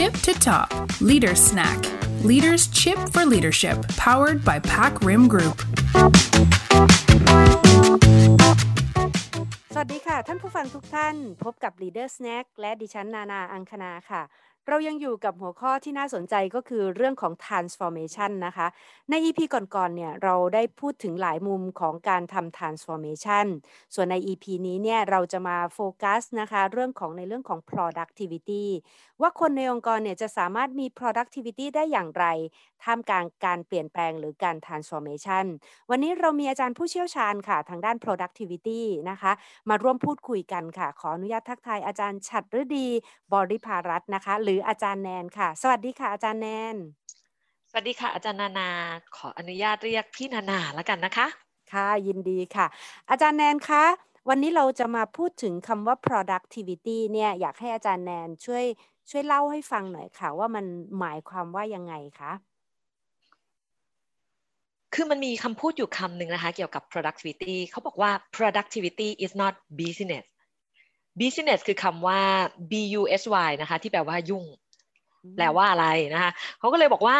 tip to top Leader Snack Leaders Chip for Leadership powered by Pack Rim Group สวัสดีค่ะ ท่านผู้ฟังทุกท่าน พบกับ Leader Snack และดิฉันนานาอังคณาค่ะ เรายังอยู่กับหัวข้อที่น่าสนใจก็คือเรื่องของ transformation นะคะ ใน EP ก่อนๆ เนี่ยเราได้พูดถึงหลายมุมของการทำ transformation ส่วนใน EP นี้เนี่ยเราจะมาโฟกัสนะคะเรื่องของในเรื่องของ productivity ว่าคนในองค์กรเนี่ยจะสามารถมี productivity ได้อย่างไร ท่ามกลางการเปลี่ยนแปลงหรือการ transformation วันนี้เรามีอาจารย์ผู้เชี่ยวชาญค่ะ ทางด้าน productivity นะคะ มาร่วมพูดคุยกันค่ะ ขออนุญาตทักทายอาจารย์ฉัตรฤดี บริภารัตน์นะคะ หรืออาจารย์แนนค่ะ สวัสดีค่ะอาจารย์แนน สวัสดีค่ะ อาจารย์นานา ขออนุญาตเรียกพี่นานาแล้วกันนะคะ ค่ะยินดีค่ะ อาจารย์แนนคะวันนี้เราจะมาพูดถึงคำว่า productivity เนี่ยอยากให้อาจารย์แนนช่วยช่วยเล่าให้ฟังหน่อยค่ะ ว่ามันหมายความว่ายังไงคะคือมันมีคำพูดอยู่คำหนึ่งนะคะ เกี่ยวกับ productivity เขาบอกว่า productivity is not business business คือคำว่า b u s y นะคะ ที่แปลว่ายุ่ง แปลว่าอะไรนะคะเขาก็เลยบอกว่า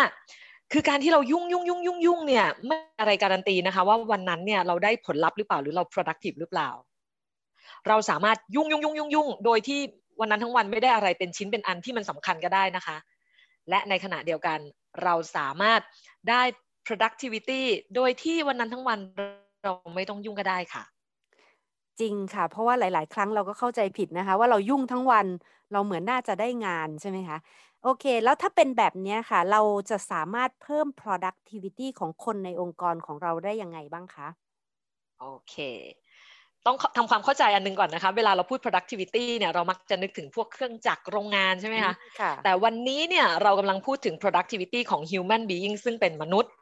คือการที่เรายุ่งยุ่งยุ่งยุ่งยุ่งเนี่ยไม่อะไรการันตีนะคะ ว่าวันนั้นเนี่ยเราได้ผลลัพธ์หรือเปล่าหรือเรา productive หรือเปล่า เราสามารถยุ่งยุ่งยุ่งยุ่งยุ่งโดยที่วันนั้นทั้งวันไม่ได้อะไรเป็นชิ้นเป็นอันที่มันสำคัญก็ได้นะคะ และในขณะเดียวกันเราสามารถได้ productivity โดยที่วันนั้นทั้งวันเราไม่ต้องยุ่งก็ได้ค่ะ จริงค่ะ เพราะว่าหลาย ๆ ครั้งเราก็เข้าใจผิดนะคะ ว่าเรายุ่งทั้งวันเราเหมือนน่าจะได้งานใช่ไหมคะ โอเค แล้วถ้าเป็นแบบนี้ค่ะ เราจะสามารถเพิ่ม productivity ของคนในองค์กรของเราได้ยังไงบ้างคะ โอเค ต้องทำความเข้าใจอันนึงก่อนนะคะ เวลาเราพูด productivity เนี่ยเรามักจะนึกถึงพวกเครื่องจักรโรงงานใช่ไหมคะค่ะแต่วันนี้เนี่ยเรากำลังพูดถึง productivity ของ human being ซึ่งเป็นมนุษย์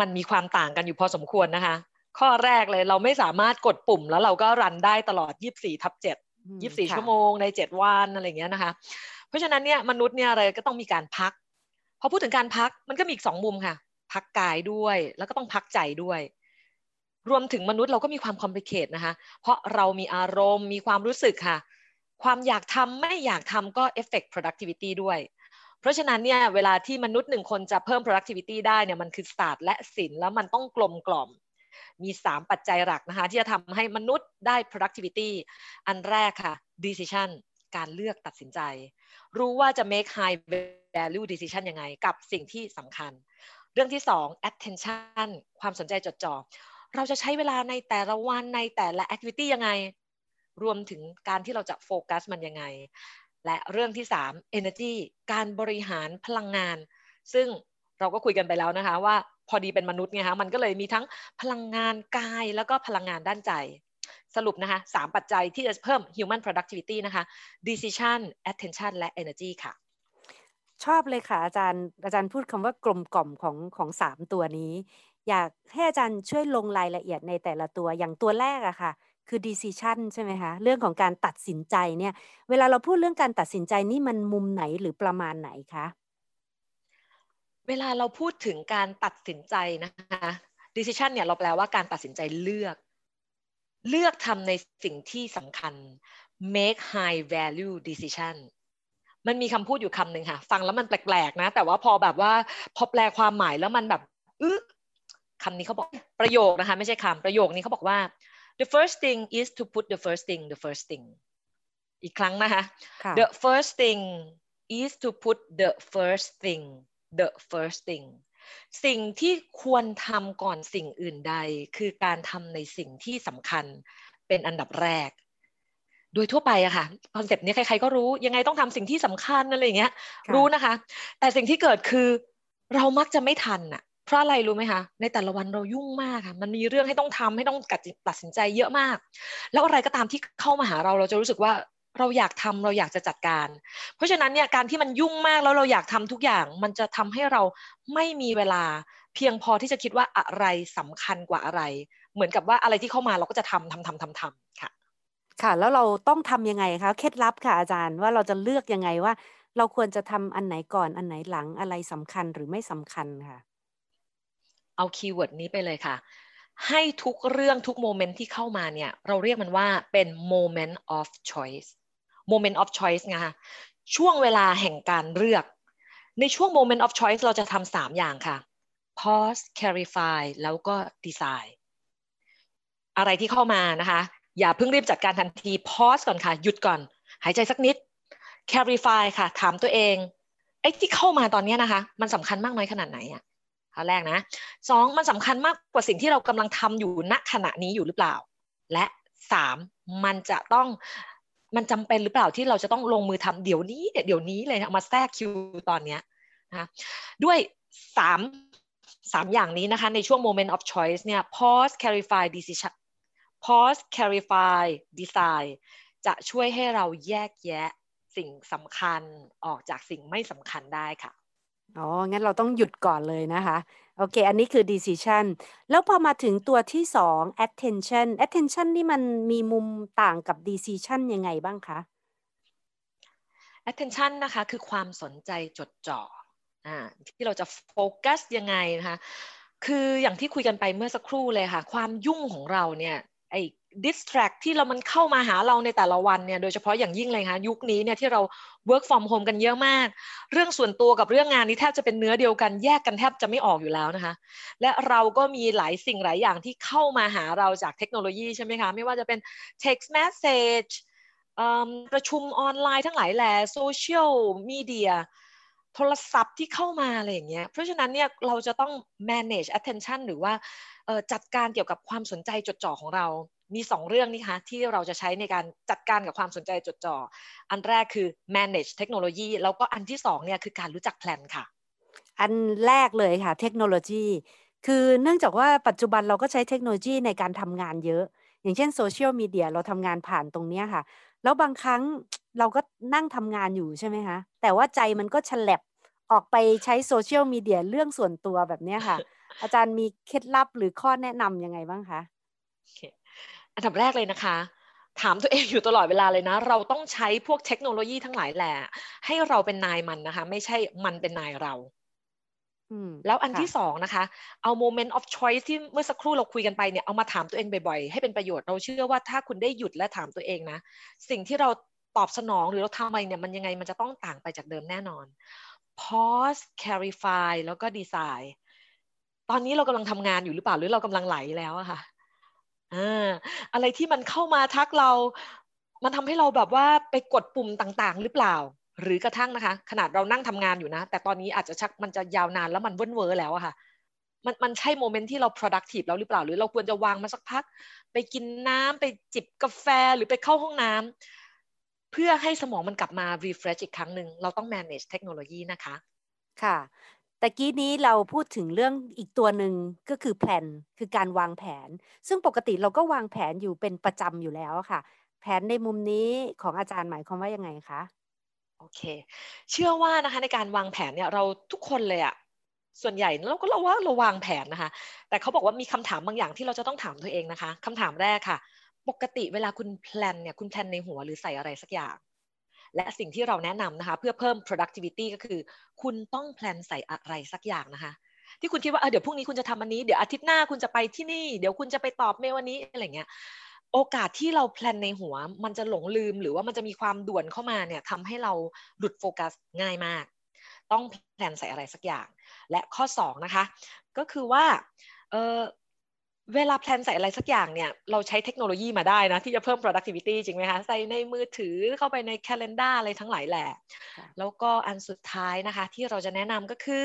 มันมีความต่างกันอยู่พอสมควรนะคะ ข้อแรกเลยเราไม่สามารถกดปุ่มแล้วเราก็รันได้ตลอด 24 ทับ7อืม24ค่ะชั่วโมงใน 7 วันอะไรอย่างเงี้ยนะคะ เพราะฉะนั้นเนี่ยมนุษย์เนี่ยอะไรก็ต้องมีการพัก พอพูดถึงการพักมันก็มีอีกสองมุมค่ะ พักกายด้วยแล้วก็ต้องพักใจด้วย รวมถึงมนุษย์เราก็มีความคอมพลีเคทนะคะ เพราะเรามีอารมณ์มีความรู้สึกค่ะ ความอยากทำไม่อยากทำก็ effect productivity ด้วยเพราะฉะนั้นเนี่ยเวลาที่มนุษย์หนึ่งคนจะเพิ่ม productivity ได้เนี่ยมันคือศาสตร์และศิลป์แล้วมันต้องกลมกล่อม มี 3 ปัจจัยหลักนะคะ ที่จะทำให้มนุษย์ได้ productivity อันแรกค่ะ decision การเลือกตัดสินใจ รู้ว่าจะ make high value decision ยังไง กับสิ่งที่สำคัญ เรื่องที่ 2 attention ความสนใจจดจ่อเราจะใช้เวลาในแต่ละวันในแต่ละ activity ยังไง รวมถึงการที่เราจะโฟกัสมันยังไง และเรื่องที่ 3 energy การบริหารพลังงาน ซึ่ง เราก็คุยกันไปแล้วนะคะว่าพอดีเป็นมนุษย์ไงคะมันก็เลยมีทั้งพลังงานกายแล้วก็พลังงานด้านใจ สรุปนะคะสามปัจจัยที่จะเพิ่ม human productivity นะคะ decision attention และ energy ค่ะ ชอบเลยค่ะอาจารย์ อาจารย์พูดคำว่ากลมกล่อมของของสามตัวนี้ อยากให้อาจารย์ช่วยลงรายละเอียดในแต่ละตัวอย่างตัวแรกอะค่ะคือ decision ใช่ไหมคะ เรื่องของการตัดสินใจเนี่ย เวลาเราพูดเรื่องการตัดสินใจนี่มันมุมไหนหรือประมาณไหนคะ เวลาเราพูดถึงการตัดสินใจนะคะ decision เนี่ยเราแปลว่าการตัดสินใจเลือก เลือกทำในสิ่งที่สำคัญ make high value decision มันมีคำพูดอยู่คำหนึ่งค่ะ ฟังแล้วมันแปลกๆนะ แต่ว่าพอแบบว่าพอแปลความหมายแล้วมันแบบอึะคำนี้เขาบอกประโยคนะคะ ไม่ใช่คำประโยคนี้เขาบอกว่า the first thing is to put the first thing the first thing อีกครั้งนะคะค่ะ the first thing is to put the first thing the first thing สิ่งที่ควรทำก่อนสิ่งอื่นใด คือการทำในสิ่งที่สำคัญเป็นอันดับแรก โดยทั่วไปอะค่ะคอนเซปต์นี้ใครๆก็รู้ยังไงต้องทำสิ่งที่สำคัญอะไรอย่างเงี้ยค่ะรู้นะคะ แต่สิ่งที่เกิดคือเรามักจะไม่ทันอะเพราะอะไรรู้ไหมคะในแต่ละวันเรายุ่งมากค่ะ มันมีเรื่องให้ต้องทำให้ต้องตัดสินใจเยอะมาก แล้วอะไรก็ตามที่เข้ามาหาเราเราจะรู้สึกว่า เราอยากทำเราอยากจะจัดการ เพราะฉะนั้นเนี่ยการที่มันยุ่งมากแล้วเราอยากทำทุกอย่าง มันจะทำให้เราไม่มีเวลาเพียงพอที่จะคิดว่าอะไรสำคัญกว่าอะไร เหมือนกับว่าอะไรที่เข้ามาเราก็จะทำทำทำทำทำค่ะ ค่ะ แล้วเราต้องทำยังไงคะเคล็ดลับค่ะอาจารย์ว่าเราจะเลือกยังไงว่า เราควรจะทำอันไหนก่อนอันไหนหลังอะไรสำคัญหรือไม่สำคัญค่ะ เอา keyword นี้ไปเลยค่ะให้ทุกเรื่องทุก moment ที่เข้ามาเนี่ย เราเรียกมันว่าเป็น moment of choice moment of choice ไงคะช่วงเวลาแห่งการเลือก ในช่วง moment of choice เราจะทำสามอย่างค่ะ pause clarify แล้วก็ decide อะไรที่เข้ามานะคะ อย่าเพิ่งรีบจัดการทันที pause ก่อนค่ะ หยุดก่อน หายใจสักนิด clarify ค่ะ ถามตัวเองไอ้ที่เข้ามาตอนนี้นะคะ มันสำคัญมากน้อยขนาดไหนอะข้อแรกนะสองมันสำคัญมากกว่าสิ่งที่เรากำลังทำอยู่ณขณะนี้อยู่หรือเปล่า และสามมันจะต้อง มันจำเป็นหรือเปล่าที่เราจะต้องลงมือทำเดี๋ยวนี้เดี๋ยวนี้เลยมาแทรกคิวตอนเนี้ยนะด้วยสามสามอย่างนี้นะคะในช่วง moment of choice เนี่ย pause clarify decision pause clarify decide จะช่วยให้เราแยกแยะสิ่งสำคัญออกจากสิ่งไม่สำคัญได้ค่ะ อ๋อ งั้นเราต้องหยุดก่อนเลยนะคะ โอเค อันนี้คือ decision แล้วพอมาถึงตัวที่สอง attention attention นี่มันมีมุมต่างกับ decision ยังไงบ้างคะ attention นะคะคือความสนใจจดจ่ออ่าที่เราจะโฟกัสยังไงนะคะ คืออย่างที่คุยกันไปเมื่อสักครู่เลยค่ะ ความยุ่งของเราเนี่ย ไอ้ distract ที่เรามันเข้ามาหาเราในแต่ละวันเนี่ยโดยเฉพาะอย่างยิ่งเลยค่ะยุคนี้เนี่ยที่เรา work from home กันเยอะมาก เรื่องส่วนตัวกับเรื่องงานนี้แทบจะเป็นเนื้อเดียวกันแยกกันแทบจะไม่ออกอยู่แล้วนะคะ และเราก็มีหลายสิ่งหลายอย่างที่เข้ามาหาเราจากเทคโนโลยีใช่ไหมคะ ไม่ว่าจะเป็น text message ประชุมออนไลน์ทั้งหลายแหล่โซเชียลมีเดีย โทรศัพท์ที่เข้ามาอะไรอย่างเงี้ย เพราะฉะนั้นเนี่ยเราจะต้อง manage attention หรือว่าจัดการเกี่ยวกับความสนใจจดจ่อของเรา มีสองเรื่องนี่คะที่เราจะใช้ในการจัดการกับความสนใจจดจ่อ อันแรกคือ manage เทคโนโลยีแล้วก็อันที่สองเนี่ยคือการรู้จัก plan ค่ะ อันแรกเลยค่ะเทคโนโลยีคือเนื่องจากว่าปัจจุบันเราก็ใช้เทคโนโลยีในการทำงานเยอะ อย่างเช่นโซเชียลมีเดียเราทำงานผ่านตรงนี้ค่ะ แล้วบางครั้งเราก็นั่งทำงานอยู่ใช่ไหมคะ แต่ว่าใจมันก็ฉลับออกไปใช้โซเชียลมีเดียเรื่องส่วนตัวแบบนี้ค่ะ อาจารย์มีเคล็ดลับหรือข้อแนะนำยังไงบ้างคะอันดับแรกเลยนะคะ ถามตัวเองอยู่ตลอดเวลาเลยนะ เราต้องใช้พวกเทคโนโลยีทั้งหลายแหละให้เราเป็นนายมันนะคะ ไม่ใช่มันเป็นนายเรา แล้วอันที่สองนะคะ เอา moment of choice ที่เมื่อสักครู่เราคุยกันไปเนี่ย เอามาถามตัวเองบ่อยๆ ให้เป็นประโยชน์ เราเชื่อว่าถ้าคุณได้หยุดและถามตัวเองนะ สิ่งที่เราตอบสนองหรือเราทำอะไรเนี่ยมันยังไงมันจะต้องต่างไปจากเดิมแน่นอน pause clarify แล้วก็ design ตอนนี้เรากำลังทำงานอยู่หรือเปล่าหรือเรากำลังไหลแล้วอะค่ะอ่าอะไรที่มันเข้ามาทักเรา มันทำให้เราแบบว่าไปกดปุ่มต่างๆ หรือเปล่า หรือกระทั่งนะคะ ขนาดเรานั่งทำงานอยู่นะ แต่ตอนนี้อาจจะชักมันจะยาวนานแล้วมันเว้นเวอร์แล้วอะค่ะมันมันใช่โมเมนต์ที่เรา productive แล้วหรือเปล่า หรือเราควรจะวางมาสักพัก ไปกินน้ำไปจิบกาแฟหรือไปเข้าห้องน้ำเพื่อให้สมองมันกลับมา refresh อีกครั้งหนึ่งเราต้อง manage เทคโนโลยีนะคะค่ะแต่กี้นี้เราพูดถึงเรื่องอีกตัวหนึ่งก็คือแผนคือการวางแผน ซึ่งปกติเราก็วางแผนอยู่เป็นประจำอยู่แล้วค่ะ แผนในมุมนี้ของอาจารย์หมายความว่ายังไงคะ โอเค เชื่อว่านะคะในการวางแผนเนี่ยเราทุกคนเลยอะส่วนใหญ่เราก็เราว่าเราวางแผนนะคะ แต่เขาบอกว่ามีคำถามบางอย่างที่เราจะต้องถามตัวเองนะคะคำถามแรกค่ะ ปกติเวลาคุณแพลนเนี่ยคุณแพลนในหัวหรือใส่อะไรสักอย่าง และสิ่งที่เราแนะนำนะคะ เพื่อเพิ่ม productivity ก็คือ คุณต้องแพลนใส่อะไรสักอย่างนะคะ ที่คุณคิดว่าเดี๋ยวพรุ่งนี้คุณจะทำอันนี้เดี๋ยวอาทิตย์หน้าคุณจะไปที่นี่ เดี๋ยวคุณจะไปตอบเมลวันนี้อะไรเงี้ย โอกาสที่เรา plan ในหัว มันจะหลงลืมหรือว่ามันจะมีความด่วนเข้ามาเนี่ยทำให้เราหลุดโฟกัสง่ายมาก ต้อง plan ใส่อะไรสักอย่าง และข้อ2นะคะ ก็คือว่าเวลา plan ใส่อะไรสักอย่างเนี่ย เราใช้เทคโนโลยีมาได้นะ ที่จะเพิ่ม productivity จริงไหมคะ ใส่ในมือถือเข้าไปใน calendar อะไรทั้งหลายแหละ แล้วก็อันสุดท้ายนะคะ ที่เราจะแนะนำก็คือ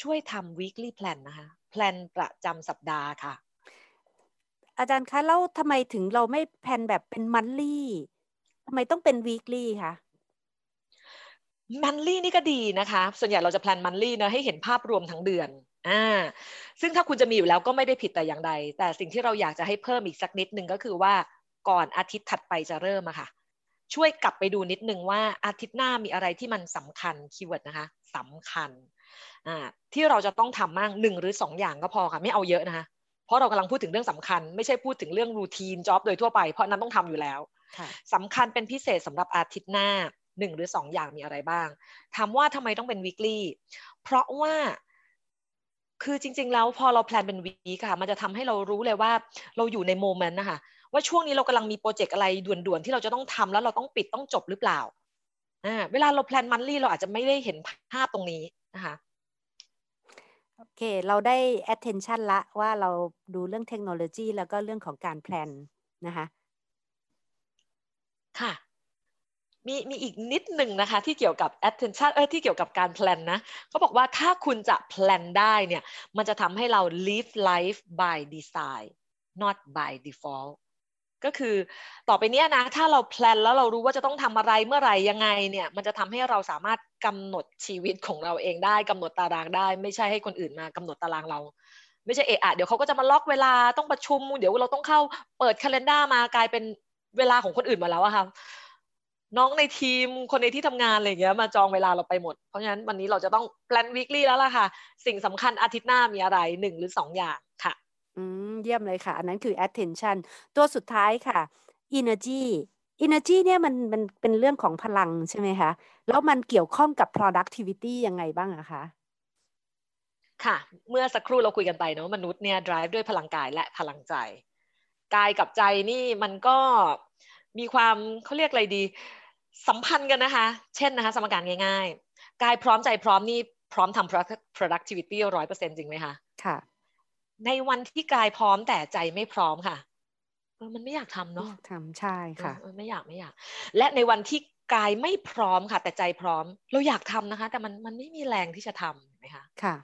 ช่วยทำ weekly plan นะคะ แพลนประจำสัปดาห์ค่ะ อาจารย์คะแล้วทำไมถึงเราไม่แพนแบบเป็น monthly ทำไมต้องเป็น weekly คะมันลี่นี่ก็ดีนะคะ ส่วนใหญ่เราจะแพลนมันลี่นะให้เห็นภาพรวมทั้งเดือนอ่าซึ่งถ้าคุณจะมีอยู่แล้วก็ไม่ได้ผิดแต่อย่างใด แต่สิ่งที่เราอยากจะให้เพิ่มอีกสักนิดนึงก็คือว่าก่อนอาทิตย์ถัดไปจะเริ่มอะค่ะ ช่วยกลับไปดูนิดนึงว่าอาทิตย์หน้ามีอะไรที่มันสำคัญ keyword นะคะสำคัญอ่าที่เราจะต้องทำมากหนึ่งหรือสองอย่างก็พอค่ะ ไม่เอาเยอะนะคะ เพราะเรากำลังพูดถึงเรื่องสำคัญ ไม่ใช่พูดถึงเรื่อง routine job โดยทั่วไปเพราะนั้นต้องทำอยู่แล้วสำคัญเป็นพิเศษสำหรับอาทิตย์หน้าหนึ่งหรือสองอย่างมีอะไรบ้างถามว่าทำไมต้องเป็น weekly เพราะว่าคือจริง ๆ แล้วพอเรา plan เป็น week ค่ะ มันจะทำให้เรารู้เลยว่าเราอยู่ใน moment นะคะว่าช่วงนี้เรากำลังมีโปรเจกต์อะไรด่วนๆ ที่เราจะต้องทำแล้วเราต้องปิดต้องจบหรือเปล่าอ่าเวลาเรา plan monthly เราอาจจะไม่ได้เห็นภาพตรงนี้นะคะ โอเค เราได้ attention ละว่าเราดูเรื่องเทคโนโลยีแล้วก็เรื่องของการ plan นะคะค่ะมีมีอีกนิดหนึ่งนะคะ ที่เกี่ยวกับ attention เออที่เกี่ยวกับการ plan นะเขาบอกว่าถ้าคุณจะ plan ได้เนี่ย มันจะทำให้เรา live life by design not by default ก็คือต่อไปเนี้ยนะถ้าเราแพลนแล้วเรารู้ว่าจะต้องทำอะไรเมื่อไหร่ยังไงเนี่ยมันจะทำให้เราสามารถกำหนดชีวิตของเราเองได้กำหนดตารางได้ ไม่ใช่ให้คนอื่นมากำหนดตารางเรา ไม่ใช่เอะอะเดี๋ยวเขาก็จะมาล็อกเวลาต้องประชุม เดี๋ยวเราต้องเข้าเปิดคัล endar มากลายเป็นเวลาของคนอื่นมาแล้วอะค่ะน้องในทีมคนในที่ทำงานอะไรเงี้ยมาจองเวลาเราไปหมด เพราะฉะนั้นวันนี้เราจะต้องแพลนวีคลี่แล้วล่ะค่ะ สิ่งสำคัญอาทิตย์หน้ามีอะไรหนึ่งหรือสองอย่างค่ะ อืมเยี่ยมเลยค่ะ อันนั้นคือ attention ตัวสุดท้ายค่ะ energy energy เนี่ยมันมันเป็นเรื่องของพลังใช่ไหมคะ แล้วมันเกี่ยวข้องกับ productivity ยังไงบ้างอะคะค่ะ เมื่อสักครู่เราคุยกันไปเนาะมนุษย์เนี่ย drive ด้วยพลังกายและพลังใจ กายกับใจนี่มันก็มีความเขาเรียกอะไรดี สัมพันธ์กันนะคะ เช่นนะคะ สมการง่าย ๆ กายพร้อมใจพร้อมนี่พร้อมทำ productivity ร้อยเปอร์เซ็นจริงไหมคะค่ะ ในวันที่กายพร้อมแต่ใจไม่พร้อมค่ะเออมันไม่อยากทำเนาะทำใช่ค่ะไม่อยากไม่อยาก และในวันที่กายไม่พร้อมค่ะ แต่ใจพร้อม เราอยากทำนะคะ แต่มันมันไม่มีแรงที่จะทำไหมคะค่ะ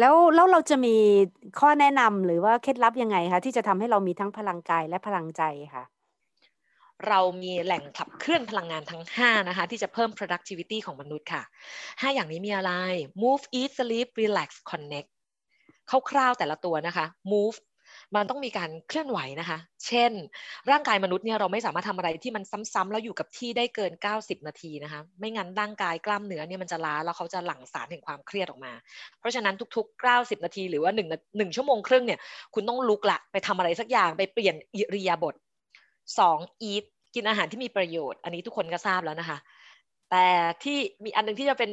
แล้วแล้วเราจะมีข้อแนะนำหรือว่าเคล็ดลับยังไงคะที่จะทำให้เรามีทั้งพลังกายและพลังใจค่ะ เรามีแหล่งขับเคลื่อนพลังงานทั้ง 5 นะคะ ที่จะเพิ่ม productivity ของมนุษย์ค่ะ 5 อย่างนี้มีอะไร move eat sleep relax connect คร่าวๆแต่ละตัวนะคะ move มันต้องมีการเคลื่อนไหวนะคะ เช่น ร่างกายมนุษย์เนี่ยเราไม่สามารถทำอะไรที่มันซ้ำๆแล้วอยู่กับที่ได้เกิน 90 นาทีนะคะ ไม่งั้นร่างกายกล้ามเนื้อเนี่ยมันจะล้าแล้วเขาจะหลั่งสารแห่งความเครียดออกมา เพราะฉะนั้นทุก ๆ 90 นาที หรือว่า1 1ชั่วโมงครึ่งเนี่ยคุณต้องลุกละไปทำอะไรสักอย่างไปเปลี่ยนอิริยาบถสอง eat กินอาหารที่มีประโยชน์ อันนี้ทุกคนก็ทราบแล้วนะคะ แต่ที่มีอันนึงที่จะเป็น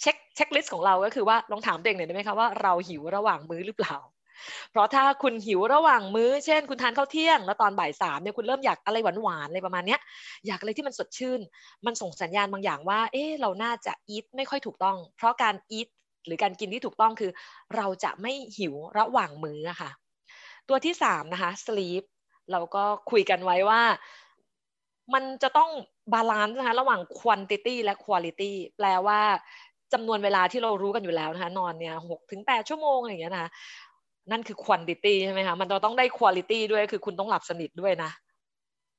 เช็ค checklist ของเราก็คือว่าลองถามเช็คหน่อยได้ไหมคะว่าเราหิวระหว่างมื้อหรือเปล่า เพราะถ้าคุณหิวระหว่างมื้อ เช่น คุณทานข้าวเที่ยง แล้วตอนบ่ายสามเนี่ยคุณเริ่มอยากอะไรหวานๆอะไรประมาณเนี้ยอยากอะไรที่มันสดชื่น มันส่งสัญญาณบางอย่างว่า เอ๊เราน่าจะ eat ไม่ค่อยถูกต้อง เพราะการ eatหรือการกินที่ถูกต้องคือ เราจะไม่หิวระหว่างมื้อค่ะ ตัวที่สามนะคะ sleep เราก็คุยกันไว้ว่ามันจะต้อง balance นะคะระหว่าง quantity และ quality แปลว่า จำนวนเวลาที่เรารู้กันอยู่แล้วนะคะนอนเนี่ยหกถึงแปดชั่วโมงอะไรอย่างเงี้ยนะนั่นคือ quantity ใช่ไหมคะมันต้องได้ quality ด้วยคือคุณต้องหลับสนิทด้วยนะ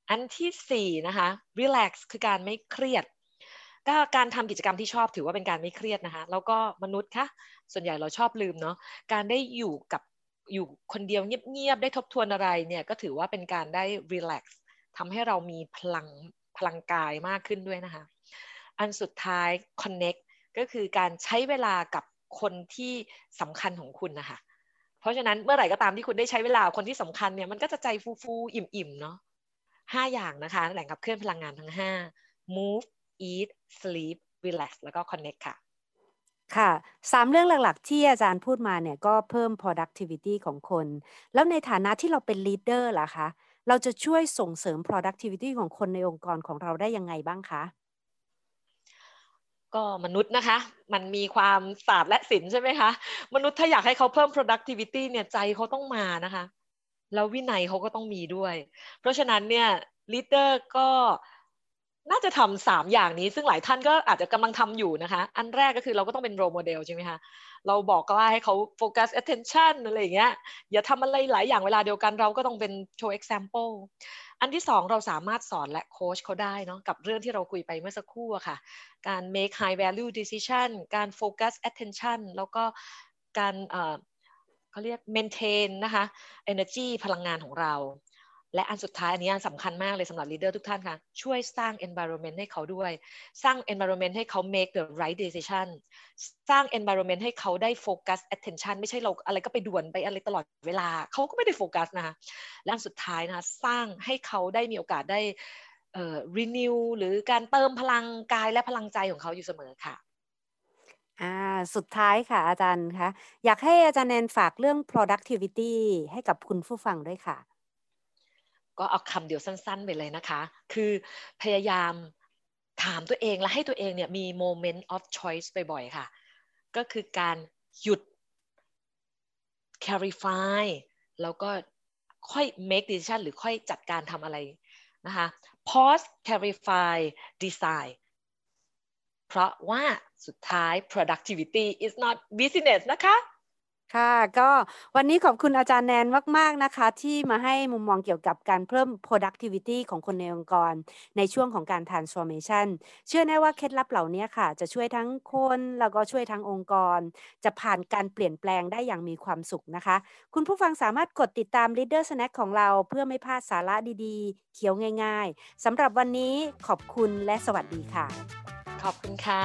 อันที่สี่นะคะ relax คือการไม่เครียดก็การทำกิจกรรมที่ชอบถือว่าเป็นการไม่เครียดนะคะ แล้วก็มนุษย์คะส่วนใหญ่เราชอบลืมเนาะการได้อยู่กับอยู่คนเดียวเงียบๆได้ทบทวนอะไรเนี่ยก็ถือว่าเป็นการได้ relax ทำให้เรามีพลังพลังกายมากขึ้นด้วยนะคะ อันสุดท้าย connect ก็คือการใช้เวลากับคนที่สำคัญของคุณนะคะเพราะฉะนั้นเมื่อไหร่ก็ตามที่คุณได้ใช้เวลาคนที่สำคัญเนี่ยมันก็จะใจฟูฟูอิ่มๆเนาะห้าอย่างนะคะแหล่งขับเคลื่อนพลังงานทั้งห้า move eat sleep relax แล้วก็ connect ค่ะค่ะสามเรื่องหลักๆ ที่อาจารย์พูดมาเนี่ยก็เพิ่ม productivity ของคน แล้วในฐานะที่เราเป็น leader ล่ะคะ เราจะช่วยส่งเสริม productivity ของคนในองค์กรของเราได้ยังไงบ้างคะ ก็มนุษย์นะคะ มันมีความศาสตร์และศิลป์ใช่ไหมคะ มนุษย์ถ้าอยากให้เขาเพิ่ม productivity เนี่ยใจเขาต้องมานะคะ แล้ววินัยเขาก็ต้องมีด้วย เพราะฉะนั้นเนี่ย leader ก็ น่าจะทำสามอย่างนี้ ซึ่งหลายท่านก็อาจจะกำลังทำอยู่นะคะ อันแรกก็คือเราก็ต้องเป็นโรโมเดลใช่ไหมคะเราบอกก็ว่าให้เขาโฟกัส attention อะไรอย่างเงี้ยอย่าทำอะไรหลายอย่างเวลาเดียวกันเราก็ต้องเป็นโชว์ example อันที่สองเราสามารถสอนและโค้ชเขาได้เนาะกับเรื่องที่เราคุยไปเมื่อสักครู่อะค่ะ การ make high value decision การ focus attention แล้วก็การเขาเรียก maintain นะคะ energy พลังงานของเรา และอันสุดท้ายอันนี้สำคัญมากเลยสำหรับ leader ทุกท่านค่ะ ช่วยสร้าง environment ให้เขาด้วย สร้าง environment ให้เขา make the right decision สร้าง environment ให้เขาได้โฟกัส attention ไม่ใช่เราอะไรก็ไปด่วนไปอะไรตลอดเวลา เขาก็ไม่ได้โฟกัสนะคะและอันสุดท้ายนะคะสร้างให้เขาได้มีโอกาสได้เอ่อ renew หรือการเติมพลังกายและพลังใจของเขาอยู่เสมอค่ะอ่าสุดท้ายค่ะอาจารย์คะอยากให้อาจารย์แนนฝากเรื่อง productivity ให้กับคุณผู้ฟังด้วยค่ะ ก็เอาคำเดียวสั้น ๆ ไปเลยนะคะ คือพยายามถามตัวเองและให้ตัวเองเนี่ยมี moment of choice บ่อยๆค่ะ ก็คือการหยุด clarify แล้วก็ค่อย make decision หรือค่อยจัดการทำอะไรนะคะ pause clarify decide เพราะว่าสุดท้าย productivity is not business นะคะ ค่ะ ก็วันนี้ขอบคุณอาจารย์แนนมาก ๆ นะคะ ที่มาให้มุมมองเกี่ยวกับการเพิ่ม productivity ของคนในองค์กร ในช่วงของการ transformation เชื่อแน่ว่าเคล็ดลับเหล่านี้ค่ะ จะช่วยทั้งคนแล้วก็ช่วยทั้งองค์กร จะผ่านการเปลี่ยนแปลงได้อย่างมีความสุขนะคะ คุณผู้ฟังสามารถกดติดตาม Leader Snack ของเราเพื่อไม่พลาดสาระดีๆ เขียวง่าย ๆสำหรับวันนี้ขอบคุณและสวัสดีค่ะ ขอบคุณค่ะ